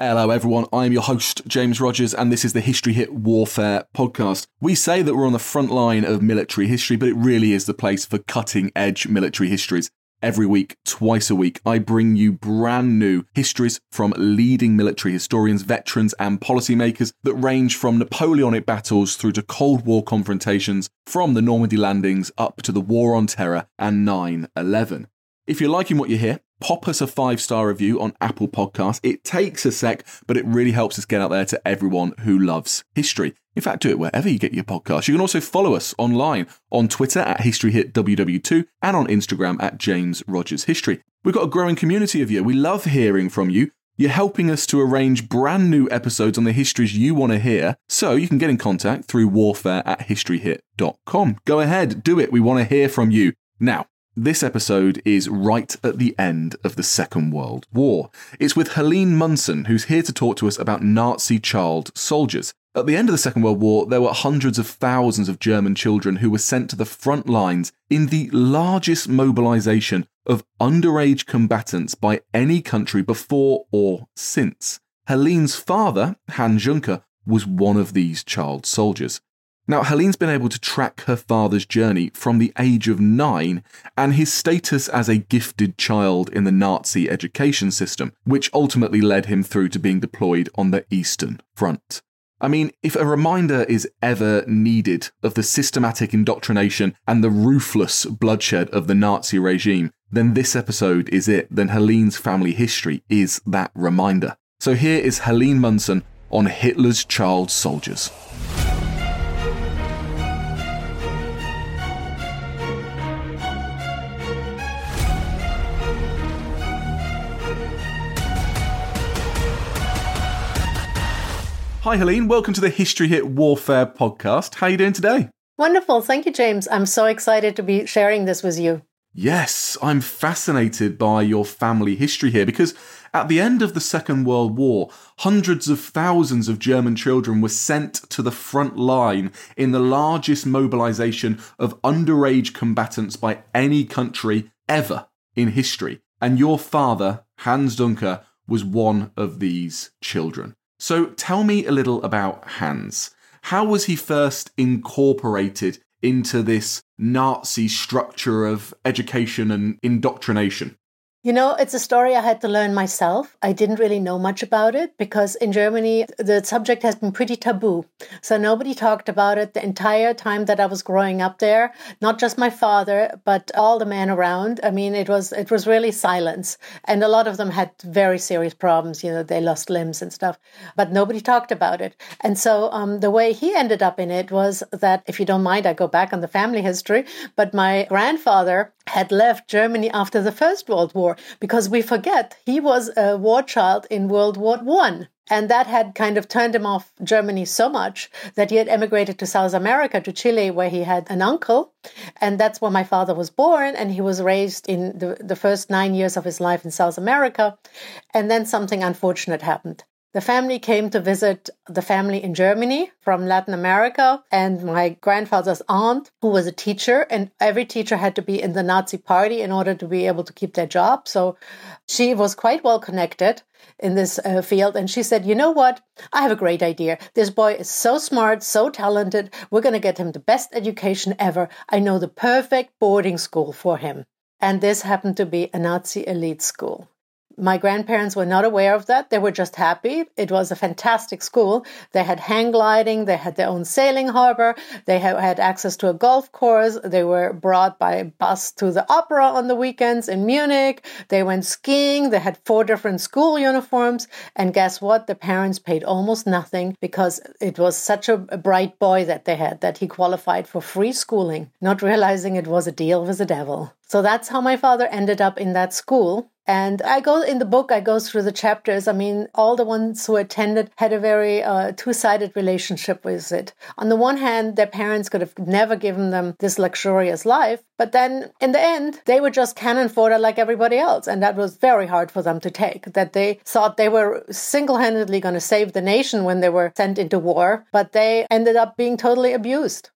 Hello, everyone. I'm your host, James Rogers, and this is the History Hit Warfare podcast. We say that we're on the front line of military history, but it really is the place for cutting edge military histories. Every week, twice a week, I bring you brand new histories from leading military historians, veterans, and policymakers that range from Napoleonic battles through to Cold War confrontations, from the Normandy landings up to the War on Terror and 9 11. If you're liking what you hear, pop us a five star review on Apple Podcasts. It takes a sec, but it really helps us get out there to everyone who loves history. In fact, do it wherever you get your podcast. You can also follow us online on Twitter at HistoryHitWW2 and on Instagram at James Rogers History. We've got a growing community of you. We love hearing from you. You're helping us to arrange brand new episodes on the histories you want to hear, so you can get in contact through warfare at historyhit.com. Go ahead, do it. We want to hear from you. Now, this episode is right at the end of the Second World War. It's with Helene Munson, who's here to talk to us about Nazi child soldiers. At the end of the Second World War, there were hundreds of thousands of German children who were sent to the front lines in the largest mobilization of underage combatants by any country before or since. Helene's father, Hans Juncker, was one of these child soldiers. Now, Helene's been able to track her father's journey from the age of nine and his status as a gifted child in the Nazi education system, which ultimately led him through to being deployed on the Eastern Front. I mean, if a reminder is ever needed of the systematic indoctrination and the ruthless bloodshed of the Nazi regime, then this episode is it. Then Helene's family history is that reminder. So here is Helene Munson on Hitler's child soldiers. Hi, Helene. Welcome to the History Hit Warfare podcast. How are you doing today? Wonderful. Thank you, James. I'm so excited to be sharing this with you. Yes, I'm fascinated by your family history here because at the end of the Second World War, hundreds of thousands of German children were sent to the front line in the largest mobilization of underage combatants by any country ever in history. And your father, Hans Dunker, was one of these children. So tell me a little about Hans. How was he first incorporated into this Nazi structure of education and indoctrination? You know, it's a story I had to learn myself. I didn't really know much about it because in Germany, the subject has been pretty taboo. So nobody talked about it the entire time that I was growing up there. Not just my father, but all the men around. I mean, it was, it was really silence. And a lot of them had very serious problems. You know, they lost limbs and stuff, but nobody talked about it. And so um, the way he ended up in it was that, if you don't mind, I go back on the family history, but my grandfather had left Germany after the First World War because we forget he was a war child in World War One. And that had kind of turned him off Germany so much that he had emigrated to South America, to Chile, where he had an uncle. And that's where my father was born. And he was raised in the, the first nine years of his life in South America. And then something unfortunate happened. The family came to visit the family in Germany from Latin America, and my grandfather's aunt, who was a teacher, and every teacher had to be in the Nazi party in order to be able to keep their job. So she was quite well connected in this uh, field. And she said, You know what? I have a great idea. This boy is so smart, so talented. We're going to get him the best education ever. I know the perfect boarding school for him. And this happened to be a Nazi elite school. My grandparents were not aware of that. They were just happy. It was a fantastic school. They had hang gliding. They had their own sailing harbor. They had access to a golf course. They were brought by bus to the opera on the weekends in Munich. They went skiing. They had four different school uniforms. And guess what? The parents paid almost nothing because it was such a bright boy that they had that he qualified for free schooling, not realizing it was a deal with the devil. So that's how my father ended up in that school. And I go in the book, I go through the chapters. I mean, all the ones who attended had a very uh, two sided relationship with it. On the one hand, their parents could have never given them this luxurious life. But then in the end, they were just cannon fodder like everybody else. And that was very hard for them to take, that they thought they were single handedly going to save the nation when they were sent into war, but they ended up being totally abused.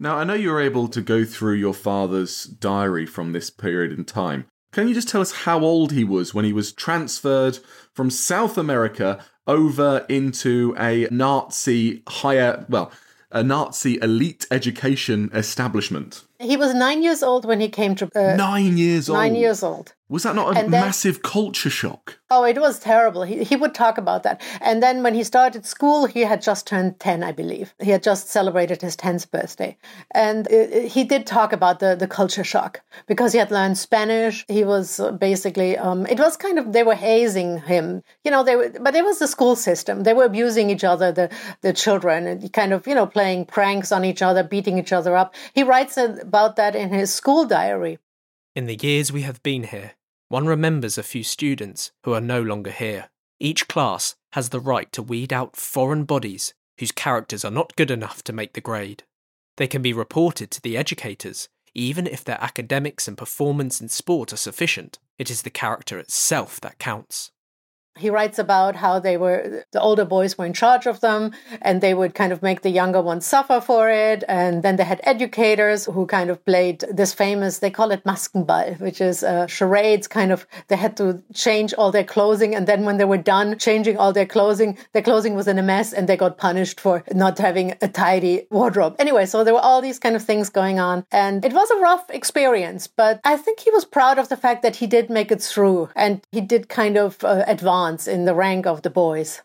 Now, I know you were able to go through your father's diary from this period in time. Can you just tell us how old he was when he was transferred from South America over into a Nazi higher, well, a Nazi elite education establishment? He was nine years old when he came to. Uh, nine years old. Nine years old. Was that not a then, massive culture shock? Oh, it was terrible. He, he would talk about that. And then when he started school, he had just turned 10, I believe. He had just celebrated his 10th birthday. And it, he did talk about the, the culture shock because he had learned Spanish. He was basically, um, it was kind of, they were hazing him, you know, they were, but it was the school system. They were abusing each other, the, the children, and kind of, you know, playing pranks on each other, beating each other up. He writes about that in his school diary. In the years we have been here, one remembers a few students who are no longer here. Each class has the right to weed out foreign bodies whose characters are not good enough to make the grade. They can be reported to the educators, even if their academics and performance in sport are sufficient. It is the character itself that counts. He writes about how they were, the older boys were in charge of them and they would kind of make the younger ones suffer for it. And then they had educators who kind of played this famous, they call it Maskenball, which is uh, charades kind of, they had to change all their clothing. And then when they were done changing all their clothing, their clothing was in a mess and they got punished for not having a tidy wardrobe. Anyway, so there were all these kind of things going on. And it was a rough experience, but I think he was proud of the fact that he did make it through and he did kind of uh, advance advance in the rank of the boys.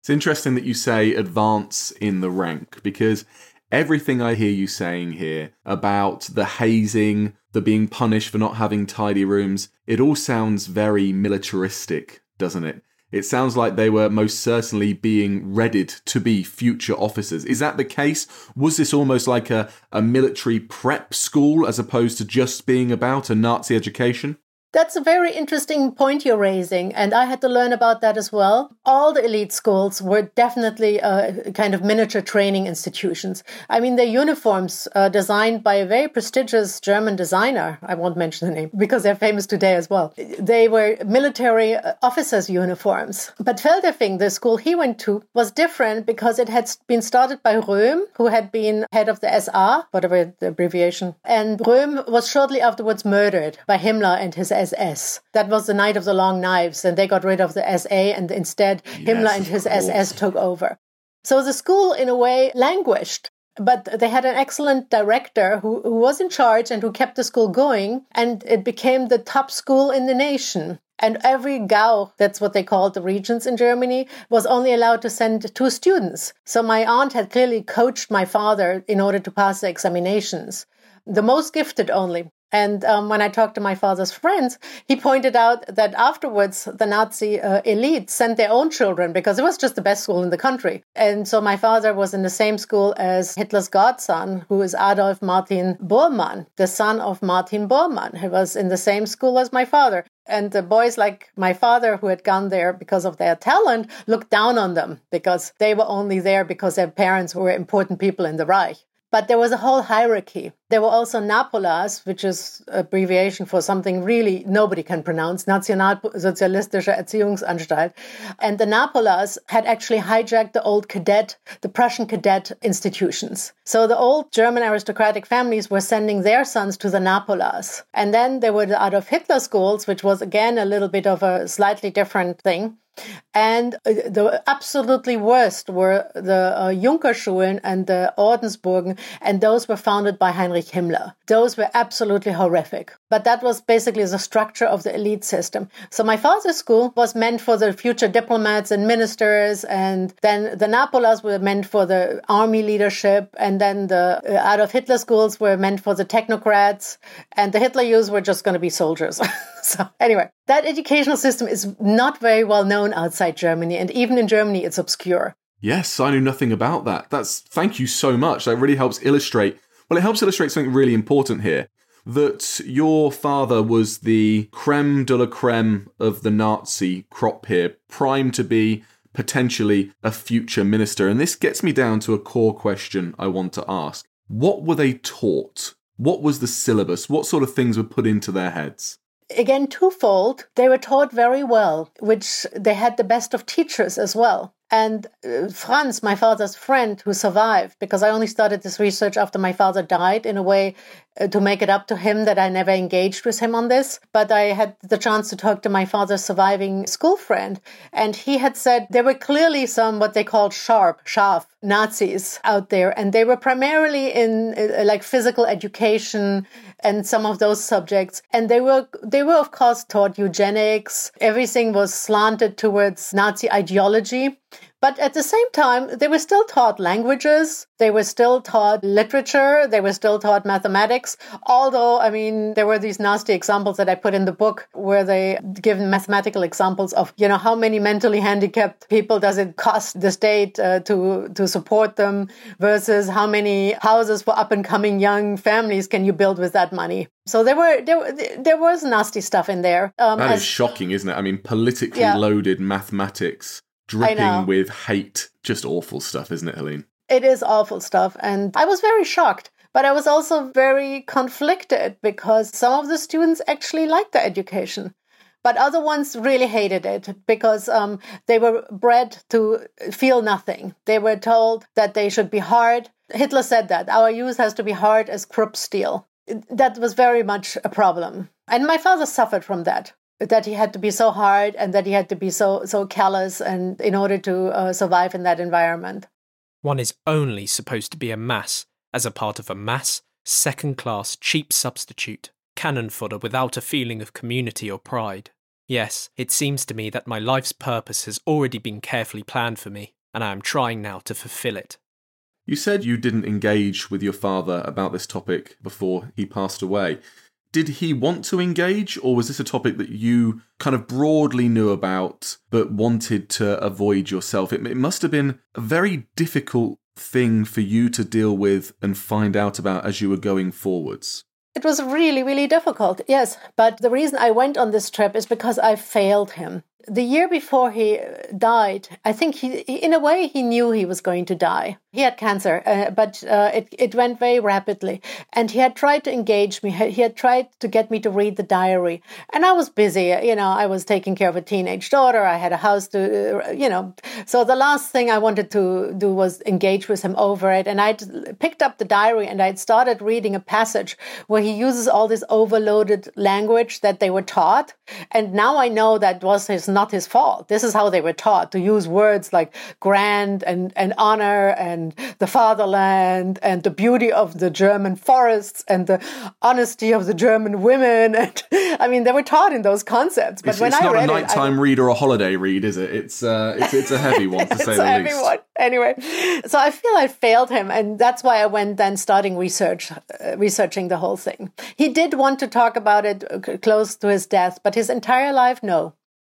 It's interesting that you say advance in the rank because everything I hear you saying here about the hazing, the being punished for not having tidy rooms, it all sounds very militaristic, doesn't it? It sounds like they were most certainly being readied to be future officers. Is that the case? Was this almost like a, a military prep school as opposed to just being about a Nazi education? That's a very interesting point you're raising, and I had to learn about that as well. All the elite schools were definitely uh, kind of miniature training institutions. I mean, their uniforms uh, designed by a very prestigious German designer. I won't mention the name because they're famous today as well. They were military uh, officers' uniforms. But Feldafing, the school he went to, was different because it had been started by Röhm, who had been head of the SA, whatever the abbreviation. And Röhm was shortly afterwards murdered by Himmler and his SS. That was the night of the long knives, and they got rid of the SA, and instead yes, Himmler and his SS took over. So the school, in a way, languished. But they had an excellent director who, who was in charge and who kept the school going, and it became the top school in the nation. And every Gau, that's what they called the regions in Germany, was only allowed to send two students. So my aunt had clearly coached my father in order to pass the examinations. The most gifted only. And um, when I talked to my father's friends, he pointed out that afterwards the Nazi uh, elite sent their own children because it was just the best school in the country. And so my father was in the same school as Hitler's godson, who is Adolf Martin Bormann, the son of Martin Bormann. He was in the same school as my father. And the boys like my father, who had gone there because of their talent, looked down on them because they were only there because their parents were important people in the Reich. But there was a whole hierarchy. There were also Napolas, which is abbreviation for something really nobody can pronounce, Nationalsozialistische Erziehungsanstalt. And the Napolas had actually hijacked the old cadet, the Prussian cadet institutions. So the old German aristocratic families were sending their sons to the Napolas. And then there were the Adolf Hitler schools, which was again a little bit of a slightly different thing. And uh, the absolutely worst were the uh, Junkerschulen and the Ordensburgen, and those were founded by Heinrich Himmler. Those were absolutely horrific. But that was basically the structure of the elite system. So my father's school was meant for the future diplomats and ministers, and then the Napolas were meant for the army leadership, and then the uh, Adolf Hitler schools were meant for the technocrats, and the Hitler youths were just going to be soldiers. so anyway, that educational system is not very well known outside Germany, and even in Germany, it's obscure. Yes, I knew nothing about that. That's thank you so much. That really helps illustrate. Well, it helps illustrate something really important here. That your father was the creme de la creme of the Nazi crop here, primed to be potentially a future minister. And this gets me down to a core question I want to ask. What were they taught? What was the syllabus? What sort of things were put into their heads? again twofold they were taught very well which they had the best of teachers as well and uh, Franz, my father's friend who survived, because I only started this research after my father died, in a way to make it up to him that I never engaged with him on this. But I had the chance to talk to my father's surviving school friend. And he had said there were clearly some what they called sharp, sharp Nazis out there. And they were primarily in uh, like physical education and some of those subjects. And they were, they were of course taught eugenics. Everything was slanted towards Nazi ideology. But at the same time, they were still taught languages, they were still taught literature, they were still taught mathematics. Although, I mean, there were these nasty examples that I put in the book where they give mathematical examples of, you know, how many mentally handicapped people does it cost the state uh, to to support them versus how many houses for up and coming young families can you build with that money. So there were there there was nasty stuff in there. Um, that is as, shocking, isn't it? I mean, politically yeah. loaded mathematics dripping with hate. Just awful stuff, isn't it, Helene? It is awful stuff. And I was very shocked. But I was also very conflicted because some of the students actually liked the education. But other ones really hated it because um, they were bred to feel nothing. They were told that they should be hard. Hitler said that our youth has to be hard as Krupp steel. That was very much a problem. And my father suffered from that that he had to be so hard and that he had to be so so callous and in order to uh, survive in that environment. One is only supposed to be a mass as a part of a mass second class cheap substitute cannon fodder without a feeling of community or pride. Yes it seems to me that my life's purpose has already been carefully planned for me and i am trying now to fulfill it. You said you didn't engage with your father about this topic before he passed away did he want to engage, or was this a topic that you kind of broadly knew about but wanted to avoid yourself? It, it must have been a very difficult thing for you to deal with and find out about as you were going forwards. It was really, really difficult, yes. But the reason I went on this trip is because I failed him the year before he died, I think he, in a way, he knew he was going to die. He had cancer, uh, but uh, it, it went very rapidly. And he had tried to engage me. He had tried to get me to read the diary. And I was busy. You know, I was taking care of a teenage daughter. I had a house to, uh, you know. So the last thing I wanted to do was engage with him over it. And I picked up the diary and I'd started reading a passage where he uses all this overloaded language that they were taught. And now I know that was his not his fault. This is how they were taught to use words like grand and, and honor and the fatherland and the beauty of the German forests and the honesty of the German women. And I mean, they were taught in those concepts. But it's, when it's I not read a nighttime it, read or a holiday read, is it? It's uh, it's, it's a heavy one to say the least. One. Anyway, so I feel I failed him, and that's why I went then starting research, uh, researching the whole thing. He did want to talk about it uh, close to his death, but his entire life, no.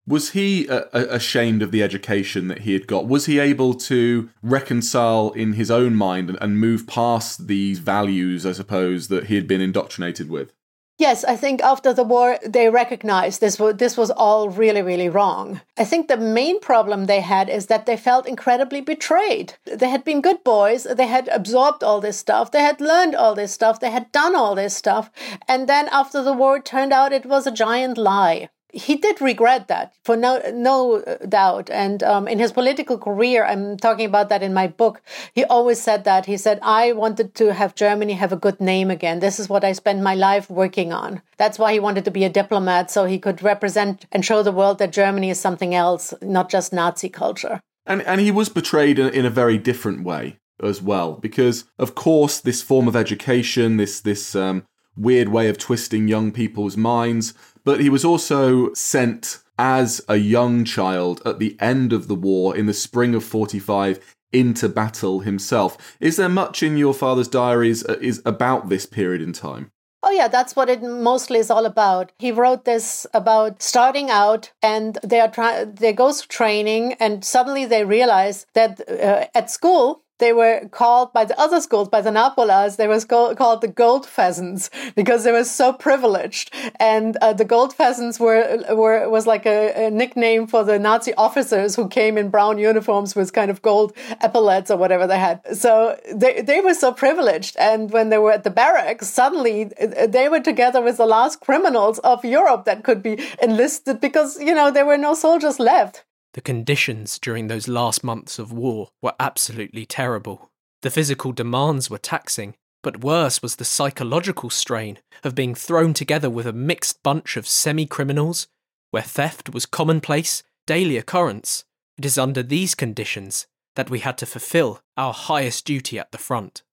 Was he uh, ashamed of the education that he had got? Was he able to reconcile in his own mind and, and move past these values, I suppose, that he had been indoctrinated with? Yes, I think after the war they recognized this was this was all really really wrong. I think the main problem they had is that they felt incredibly betrayed. They had been good boys, they had absorbed all this stuff, they had learned all this stuff, they had done all this stuff, and then after the war it turned out it was a giant lie he did regret that for no no doubt. And um, in his political career i'm talking about that in my book he always said that. He said i wanted to have germany have a good name again. This is what i spent my life working on. That's why he wanted to be a diplomat so he could represent and show the world that germany is something else not just nazi culture. And and he was betrayed in, in a very different way as well because of course this form of education this this um, weird way of twisting young people's minds but he was also sent as a young child at the end of the war in the spring of 45 into battle himself. Is there much in your father's diaries uh, is about this period in time? Oh, yeah, that's what it mostly is all about. He wrote this about starting out and they are trying, they go through training and suddenly they realize that uh, at school, they were called by the other schools, by the Napolas, they were called, called the gold pheasants because they were so privileged. And uh, the gold pheasants were, were was like a, a, nickname for the Nazi officers who came in brown uniforms with kind of gold epaulets or whatever they had. So they, they were so privileged. And when they were at the barracks, suddenly uh, they were together with the last criminals of Europe that could be enlisted because, you know, there were no soldiers left. The conditions during those last months of war were absolutely terrible. The physical demands were taxing, but worse was the psychological strain of being thrown together with a mixed bunch of semi criminals, where theft was commonplace, daily occurrence. It is under these conditions that we had to fulfill our highest duty at the front.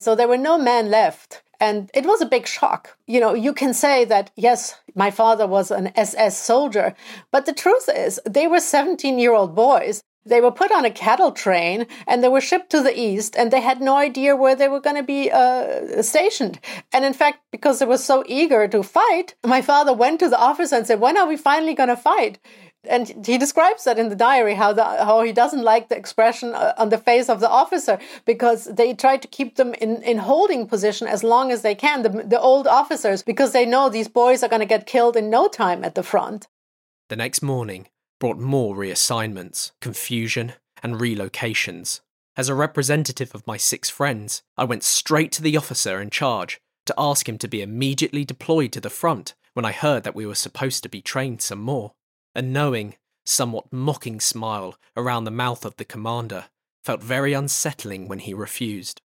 So there were no men left and it was a big shock. You know, you can say that, yes, my father was an SS soldier, but the truth is, they were 17 year old boys. They were put on a cattle train and they were shipped to the east, and they had no idea where they were going to be uh, stationed. And in fact, because they were so eager to fight, my father went to the officer and said, When are we finally going to fight? And he describes that in the diary how the how he doesn't like the expression uh, on the face of the officer because they try to keep them in in holding position as long as they can the, the old officers because they know these boys are going to get killed in no time at the front. The next morning brought more reassignments confusion and relocations. As a representative of my six friends i went straight to the officer in charge to ask him to be immediately deployed to the front when i heard that we were supposed to be trained some more a knowing, somewhat mocking smile around the mouth of the commander felt very unsettling when he refused.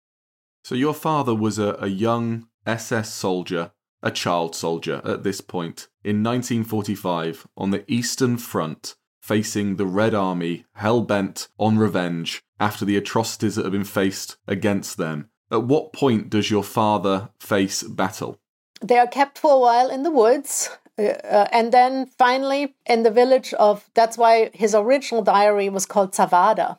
So, your father was a, a young SS soldier, a child soldier at this point, in 1945 on the Eastern Front, facing the Red Army, hell bent on revenge after the atrocities that have been faced against them. At what point does your father face battle? They are kept for a while in the woods uh, uh, and then finally, in the village of, that's why his original diary was called Zawada.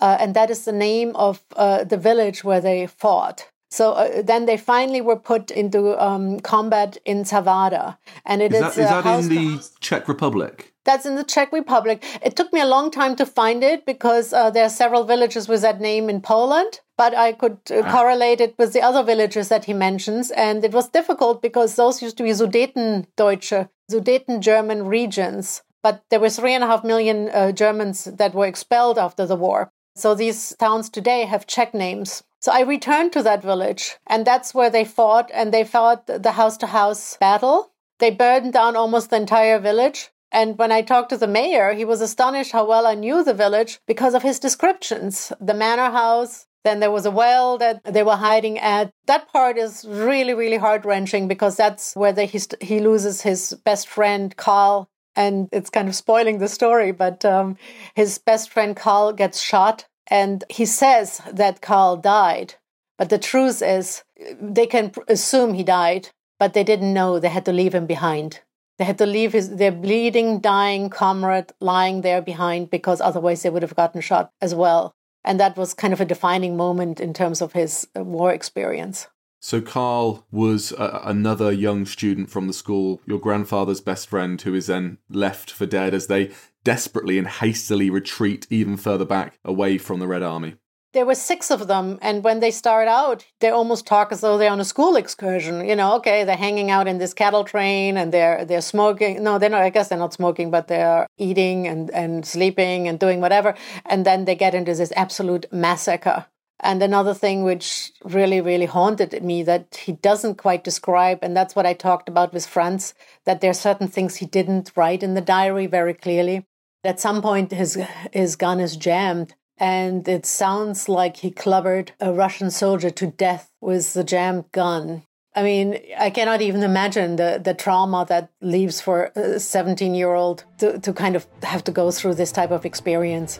Uh, and that is the name of uh, the village where they fought. So uh, then they finally were put into um, combat in Zawada. And it is, is, that, is that in the Czech Republic? That's in the Czech Republic. It took me a long time to find it because uh, there are several villages with that name in Poland, but I could uh, ah. correlate it with the other villages that he mentions. And it was difficult because those used to be Sudetendeutsche, Sudeten German regions. But there were three and a half million uh, Germans that were expelled after the war. So these towns today have Czech names. So I returned to that village, and that's where they fought, and they fought the house to house battle. They burned down almost the entire village. And when I talked to the mayor, he was astonished how well I knew the village because of his descriptions. The manor house, then there was a well that they were hiding at. That part is really, really heart wrenching because that's where they, he, he loses his best friend, Carl. And it's kind of spoiling the story, but um, his best friend, Carl, gets shot. And he says that Carl died. But the truth is, they can assume he died, but they didn't know they had to leave him behind. They had to leave his, their bleeding, dying comrade lying there behind because otherwise they would have gotten shot as well. And that was kind of a defining moment in terms of his uh, war experience. So, Carl was uh, another young student from the school, your grandfather's best friend, who is then left for dead as they desperately and hastily retreat even further back away from the Red Army. There were six of them and when they start out they almost talk as though they're on a school excursion you know okay they're hanging out in this cattle train and they're they're smoking no they're not i guess they're not smoking but they're eating and and sleeping and doing whatever and then they get into this absolute massacre and another thing which really, really haunted me that he doesn't quite describe, and that's what I talked about with Franz, that there are certain things he didn't write in the diary very clearly. At some point, his, his gun is jammed, and it sounds like he clubbered a Russian soldier to death with the jammed gun. I mean, I cannot even imagine the, the trauma that leaves for a 17 year old to, to kind of have to go through this type of experience.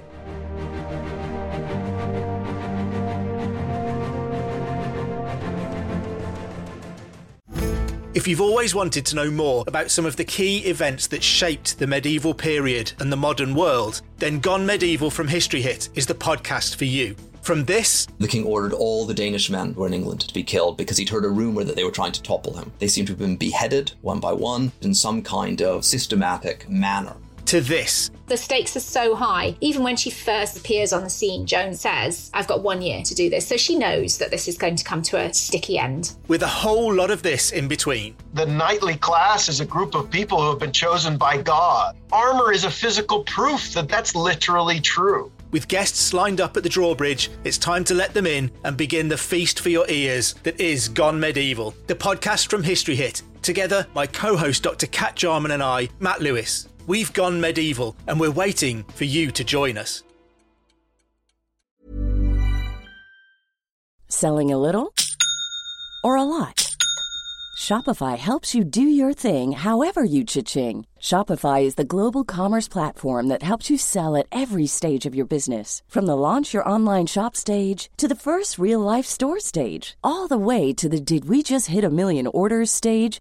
If you've always wanted to know more about some of the key events that shaped the medieval period and the modern world, then Gone Medieval from History Hit is the podcast for you. From this, the king ordered all the Danish men who were in England to be killed because he'd heard a rumour that they were trying to topple him. They seem to have been beheaded one by one in some kind of systematic manner to this. The stakes are so high. Even when she first appears on the scene, Joan says, I've got one year to do this. So she knows that this is going to come to a sticky end. With a whole lot of this in between. The knightly class is a group of people who have been chosen by God. Armor is a physical proof that that's literally true. With guests lined up at the drawbridge, it's time to let them in and begin the feast for your ears that is Gone Medieval, the podcast from History Hit. Together, my co host Dr. Kat Jarman and I, Matt Lewis. We've gone medieval and we're waiting for you to join us. Selling a little or a lot? Shopify helps you do your thing however you cha-ching. Shopify is the global commerce platform that helps you sell at every stage of your business. From the launch your online shop stage to the first real life store stage, all the way to the did we just hit a million orders stage.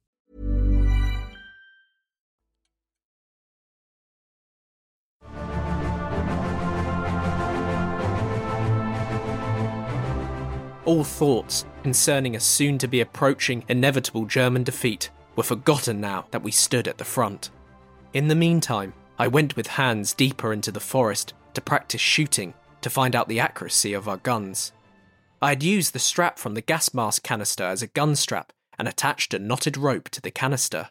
All thoughts concerning a soon to be approaching inevitable German defeat were forgotten now that we stood at the front. In the meantime, I went with Hans deeper into the forest to practice shooting to find out the accuracy of our guns. I had used the strap from the gas mask canister as a gun strap and attached a knotted rope to the canister.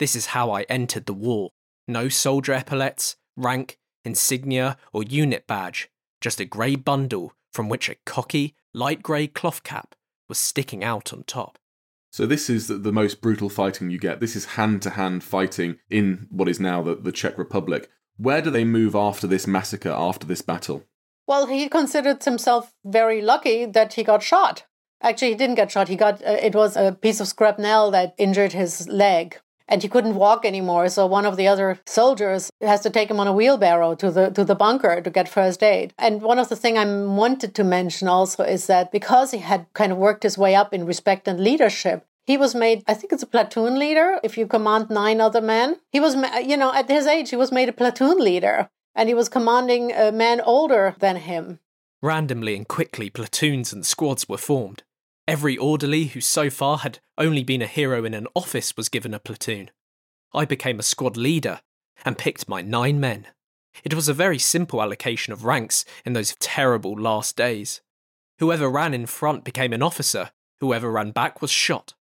This is how I entered the war. No soldier epaulets, rank, insignia, or unit badge, just a grey bundle from which a cocky, light grey cloth cap was sticking out on top. So this is the, the most brutal fighting you get. This is hand-to-hand fighting in what is now the, the Czech Republic. Where do they move after this massacre, after this battle? Well, he considered himself very lucky that he got shot. Actually, he didn't get shot. He got uh, it was a piece of shrapnel that injured his leg, and he couldn't walk anymore. So one of the other soldiers has to take him on a wheelbarrow to the to the bunker to get first aid. And one of the things I wanted to mention also is that because he had kind of worked his way up in respect and leadership, he was made, I think it's a platoon leader if you command nine other men. He was, you know, at his age, he was made a platoon leader. and he was commanding a man older than him. Randomly and quickly, platoons and squads were formed. Every orderly who so far had only been a hero in an office was given a platoon. I became a squad leader and picked my nine men. It was a very simple allocation of ranks in those terrible last days. Whoever ran in front became an officer, whoever ran back was shot.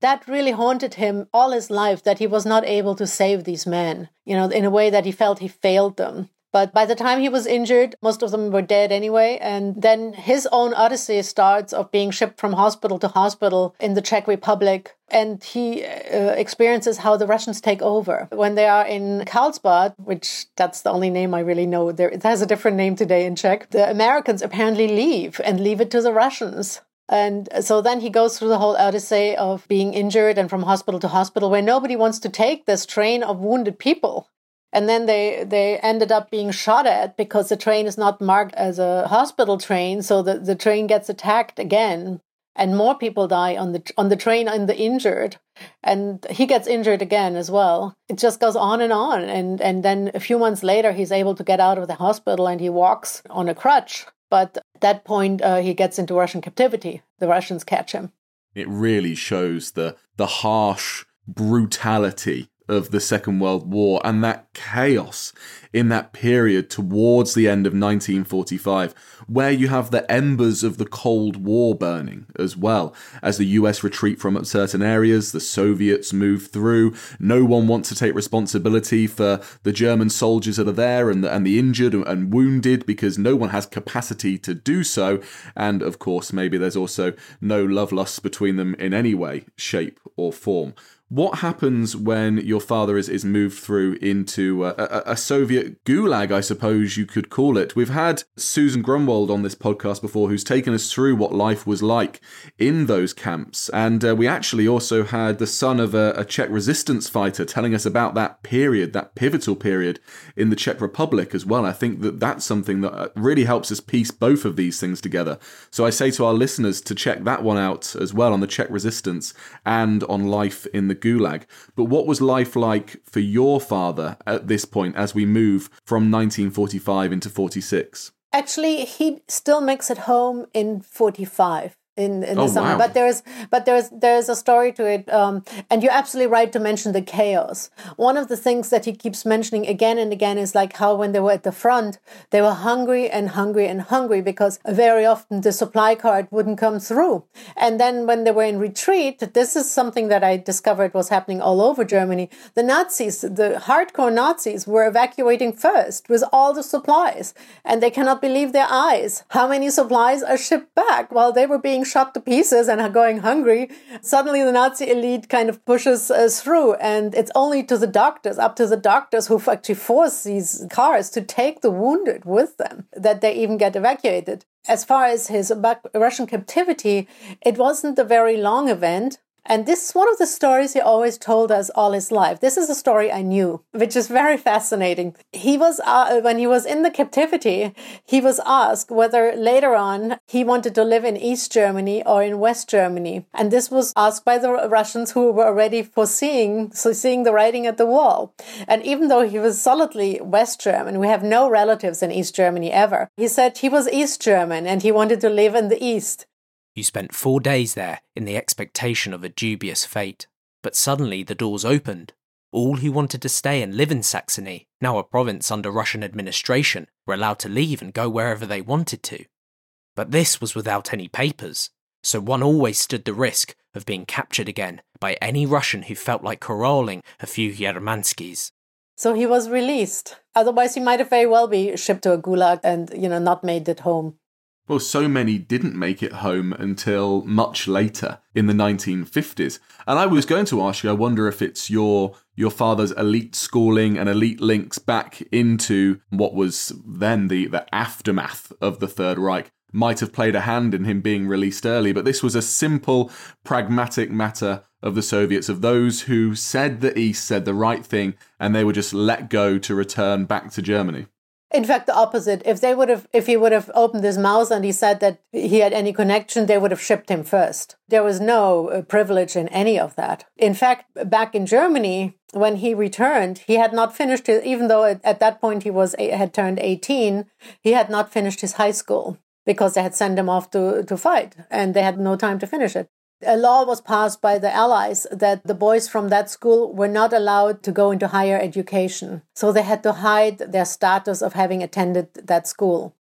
That really haunted him all his life that he was not able to save these men, you know, in a way that he felt he failed them. But by the time he was injured, most of them were dead anyway. And then his own odyssey starts of being shipped from hospital to hospital in the Czech Republic. And he uh, experiences how the Russians take over. When they are in Karlsbad, which that's the only name I really know, there, it has a different name today in Czech, the Americans apparently leave and leave it to the Russians. And so then he goes through the whole odyssey of being injured and from hospital to hospital where nobody wants to take this train of wounded people and then they they ended up being shot at because the train is not marked as a hospital train so the, the train gets attacked again and more people die on the on the train and the injured. And he gets injured again as well. It just goes on and on and and then a few months later he's able to get out of the hospital and he walks on a crutch. But at that point uh, he gets into russian captivity. The russians catch him. It really shows the the harsh brutality of the Second World War and that chaos in that period towards the end of 1945, where you have the embers of the Cold War burning as well. As the US retreat from certain areas, the Soviets move through. No one wants to take responsibility for the German soldiers that are there and the, and the injured and wounded because no one has capacity to do so. And of course, maybe there's also no love lust between them in any way, shape, or form. What happens when your father is, is moved through into a, a, a, Soviet gulag, I suppose you could call it? We've had Susan Grunwald on this podcast before who's taken us through what life was like in those camps. And uh, we actually also had the son of a, a Czech resistance fighter telling us about that period, that pivotal period in the Czech Republic as well. I think that that's something that uh, really helps us piece both of these things together. So I say to our listeners to check that one out as well on the Czech resistance and on life in the gulag. But what was life like for your father at this point as we move from 1945 into 46? Actually, he still makes it home in 45 in, in the Oh, summer. wow. But there's but there's there's a story to it, um, and you're absolutely right to mention the chaos. One of the things that he keeps mentioning again and again is like how when they were at the front, they were hungry and hungry and hungry because very often the supply cart wouldn't come through. And then when they were in retreat, this is something that I discovered was happening all over Germany. The Nazis, the hardcore Nazis, were evacuating first with all the supplies, and they cannot believe their eyes. How many supplies are shipped back while they were being shot to pieces and are going hungry? Suddenly, the Nazi elite kind of pushes us through, and it's only to the doctors, up to the doctors who actually force these cars to take the wounded with them, that they even get evacuated. As far as his Russian captivity, it wasn't a very long event. And this is one of the stories he always told us all his life. This is a story I knew, which is very fascinating. He was, uh, when he was in the captivity, he was asked whether later on he wanted to live in East Germany or in West Germany. And this was asked by the Russians who were already foreseeing, so seeing the writing at the wall. And even though he was solidly West German, we have no relatives in East Germany ever. He said he was East German and he wanted to live in the East. You spent four days there in the expectation of a dubious fate. But suddenly the doors opened. All who wanted to stay and live in Saxony, now a province under Russian administration, were allowed to leave and go wherever they wanted to. But this was without any papers, so one always stood the risk of being captured again by any Russian who felt like corralling a few Yermanskis. So he was released. Otherwise, he might have very well be shipped to a gulag and, you know, not made it home. Well, so many didn't make it home until much later in the 1950s. And I was going to ask you, I wonder if it's your your father's elite schooling and elite links back into what was then the, the aftermath of the Third Reich might have played a hand in him being released early. But this was a simple, pragmatic matter of the Soviets, of those who said the East said the right thing and they were just let go to return back to Germany. In fact, the opposite. If they would have, if he would have opened his mouth and he said that he had any connection, they would have shipped him first. There was no uh, privilege in any of that. In fact, back in Germany, when he returned, he had not finished his, even though at that point he was had turned 18, he had not finished his high school because they had sent him off to, to fight and they had no time to finish it a law was passed by the Allies that the boys from that school were not allowed to go into higher education. So they had to hide their status of having attended that school.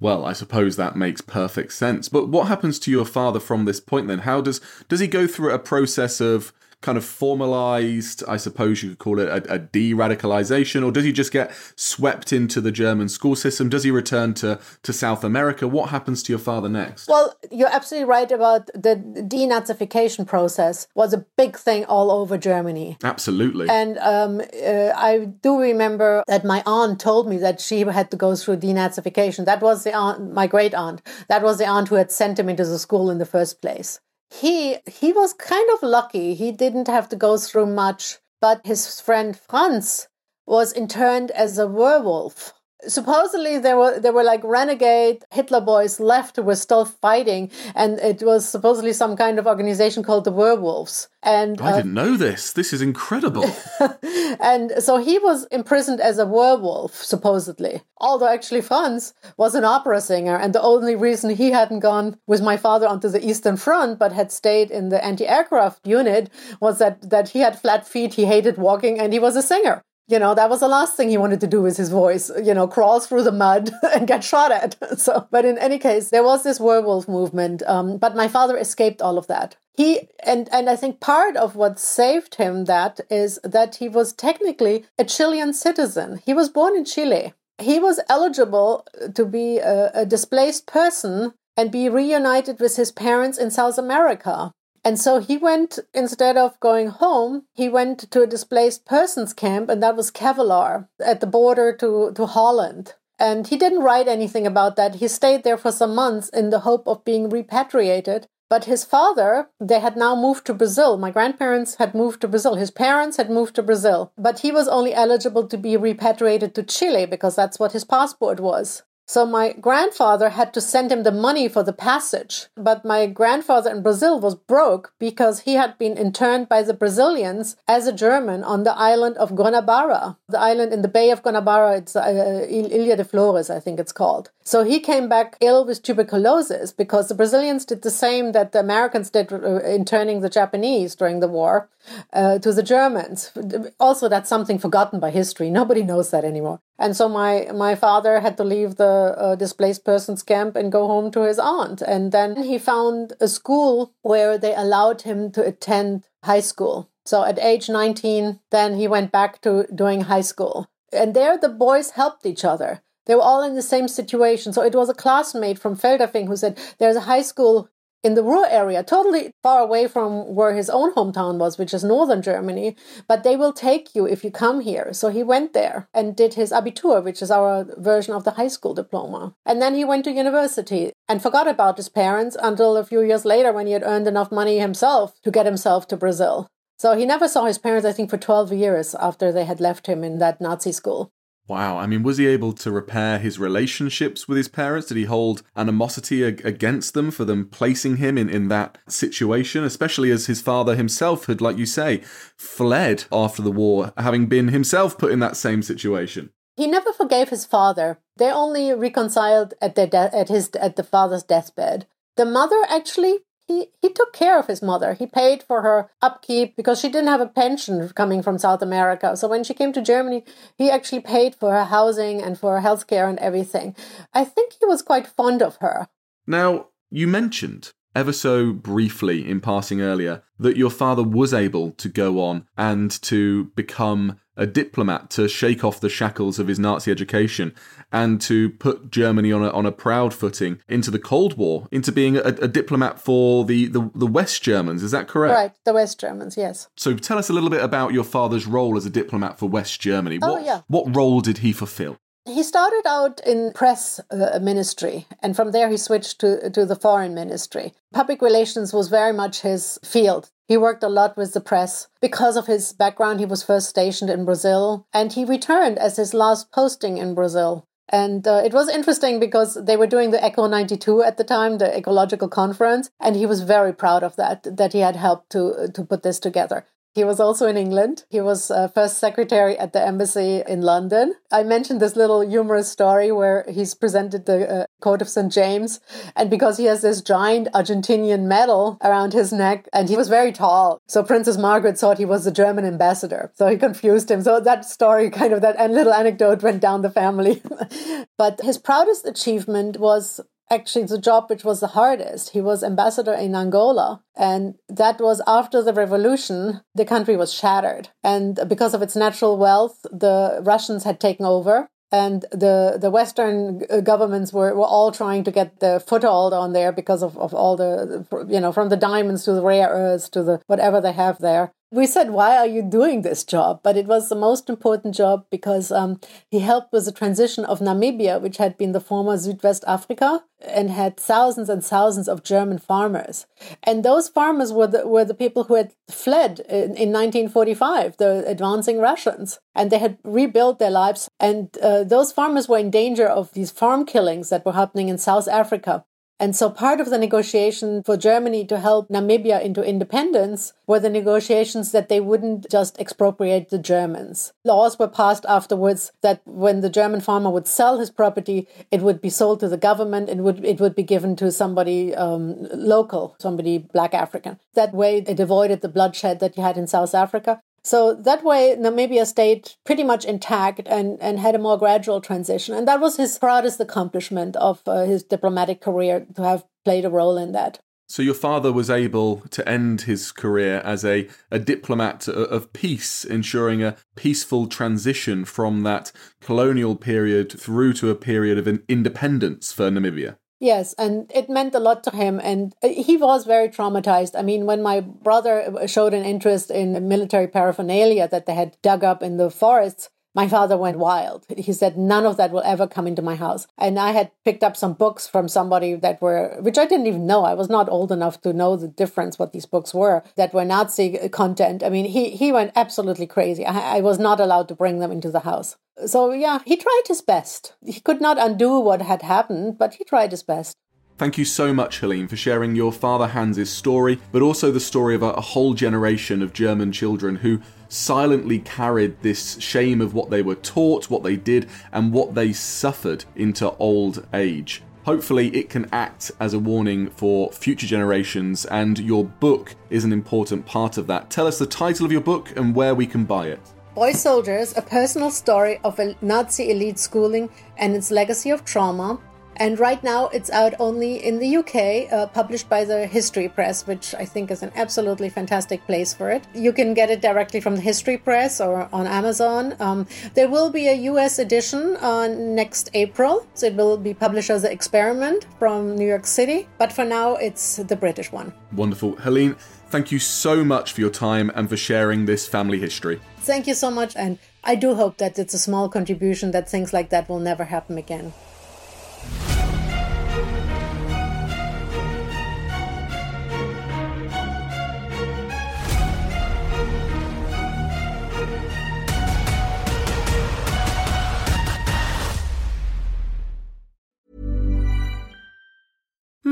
Well, I suppose that makes perfect sense. But what happens to your father from this point then? How does does he go through a process of kind of formalized, I suppose you could call it a, a de radicalization, or does he just get swept into the German school system? Does he return to, to South America? What happens to your father next? Well, you're absolutely right about the denazification process was a big thing all over Germany. Absolutely. And um, uh, I do remember that my aunt told me that she had to go through denazification. That was the aunt, my great aunt. That was the aunt who had sent him into the school in the first place he he was kind of lucky. He didn't have to go through much, but his friend Franz was interned as a werewolf supposedly there were there were like renegade Hitler boys left who were still fighting, and it was supposedly some kind of organization called the Werewolves. And I uh, didn't know this. This is incredible. and so he was imprisoned as a werewolf, supposedly. Although actually Franz was an opera singer, and the only reason he hadn't gone with my father onto the Eastern Front, but had stayed in the anti-aircraft unit, was that that he had flat feet, he hated walking, and he was a singer. You know, that was the last thing he wanted to do with his voice, you know, crawl through the mud and get shot at. So, but in any case, there was this werewolf movement. Um, but my father escaped all of that. He, and, and I think part of what saved him that is that he was technically a Chilean citizen. He was born in Chile. He was eligible to be a, a displaced person and be reunited with his parents in South America. And so he went, instead of going home, he went to a displaced persons camp, and that was Kevelaer at the border to, to Holland. And he didn't write anything about that. He stayed there for some months in the hope of being repatriated. But his father, they had now moved to Brazil. My grandparents had moved to Brazil. His parents had moved to Brazil. But he was only eligible to be repatriated to Chile because that's what his passport was. So my grandfather had to send him the money for the passage. But my grandfather in Brazil was broke because he had been interned by the Brazilians as a German on the island of Guanabara, the island in the Bay of Guanabara. It's uh, Ilha de Flores, I think it's called. So he came back ill with tuberculosis because the Brazilians did the same that the Americans did uh, interning the Japanese during the war uh, to the Germans. Also, that's something forgotten by history. Nobody knows that anymore. And so my my father had to leave the uh, displaced persons camp and go home to his aunt. And then he found a school where they allowed him to attend high school. So at age 19, then he went back to doing high school. And there the boys helped each other. They were all in the same situation. So it was a classmate from Feldafing who said, There's a high school in the rural area, totally far away from where his own hometown was, which is northern Germany. But they will take you if you come here. So he went there and did his Abitur, which is our version of the high school diploma. And then he went to university and forgot about his parents until a few years later when he had earned enough money himself to get himself to Brazil. So he never saw his parents, I think, for 12 years after they had left him in that Nazi school. Wow. I mean, was he able to repair his relationships with his parents? Did he hold animosity against them for them placing him in, in that situation, especially as his father himself had, like you say, fled after the war, having been himself put in that same situation? He never forgave his father. They only reconciled at their de- at his at the father's deathbed. The mother actually he, he took care of his mother. He paid for her upkeep because she didn't have a pension coming from South America. So when she came to Germany, he actually paid for her housing and for her health care and everything. I think he was quite fond of her. Now, you mentioned ever so briefly in passing earlier that your father was able to go on and to become a diplomat to shake off the shackles of his Nazi education and to put Germany on a, on a proud footing into the Cold War, into being a, a diplomat for the, the, the West Germans. Is that correct? Right, the West Germans, yes. So tell us a little bit about your father's role as a diplomat for West Germany. Oh, what, yeah. what role did he fulfill? He started out in press uh, ministry, and from there he switched to, to the foreign ministry. Public relations was very much his field. He worked a lot with the press. Because of his background, he was first stationed in Brazil, and he returned as his last posting in Brazil. And uh, it was interesting because they were doing the ECO 92 at the time, the ecological conference, and he was very proud of that, that he had helped to, to put this together. He was also in England. He was uh, first secretary at the embassy in London. I mentioned this little humorous story where he's presented the uh, Court of St. James, and because he has this giant Argentinian medal around his neck, and he was very tall, so Princess Margaret thought he was the German ambassador. So he confused him. So that story, kind of that little anecdote, went down the family. but his proudest achievement was actually the job which was the hardest. He was ambassador in Angola, and that was after the revolution. The country was shattered, and because of its natural wealth, the Russians had taken over. And the, the Western uh, governments were, were all trying to get the foothold on there because of, of all the, you know, from the diamonds to the rare earths to the whatever they have there we said, Why are you doing this job? But it was the most important job because um, he helped with the transition of Namibia, which had been the former Südwest Africa and had thousands and thousands of German farmers. And those farmers were the, were the people who had fled in, in 1945, the advancing Russians. And they had rebuilt their lives. And uh, those farmers were in danger of these farm killings that were happening in South Africa. And so part of the negotiation for Germany to help Namibia into independence were the negotiations that they wouldn't just expropriate the Germans. Laws were passed afterwards that when the German farmer would sell his property, it would be sold to the government and would it would be given to somebody um, local, somebody black African. That way it avoided the bloodshed that you had in South Africa. So that way, Namibia stayed pretty much intact and, and had a more gradual transition. And that was his proudest accomplishment of uh, his diplomatic career to have played a role in that. So your father was able to end his career as a, a diplomat of peace, ensuring a peaceful transition from that colonial period through to a period of independence for Namibia. Yes, and it meant a lot to him. And uh, he was very traumatized. I mean, when my brother uh, showed an interest in military paraphernalia that they had dug up in the forests, my father went wild. He said, none of that will ever come into my house. And I had picked up some books from somebody that were, which I didn't even know. I was not old enough to know the difference, what these books were, that were Nazi content. I mean, he, he went absolutely crazy. I, I was not allowed to bring them into the house. So, yeah, he tried his best. He could not undo what had happened, but he tried his best. Thank you so much, Helene, for sharing your father Hans's story, but also the story of a, whole generation of German children who silently carried this shame of what they were taught, what they did, and what they suffered into old age. Hopefully, it can act as a warning for future generations, and your book is an important part of that. Tell us the title of your book and where we can buy it. Boy Soldiers, a personal story of a Nazi elite schooling and its legacy of trauma, and right now it's out only in the UK, uh, published by the History Press, which I think is an absolutely fantastic place for it. You can get it directly from the History Press or on Amazon. Um, there will be a US edition uh, next April, so it will be published as an experiment from New York City, but for now it's the British one. Wonderful. Helene, thank you so much for your time and for sharing this family history. Thank you so much, and I do hope that it's a small contribution that things like that will never happen again.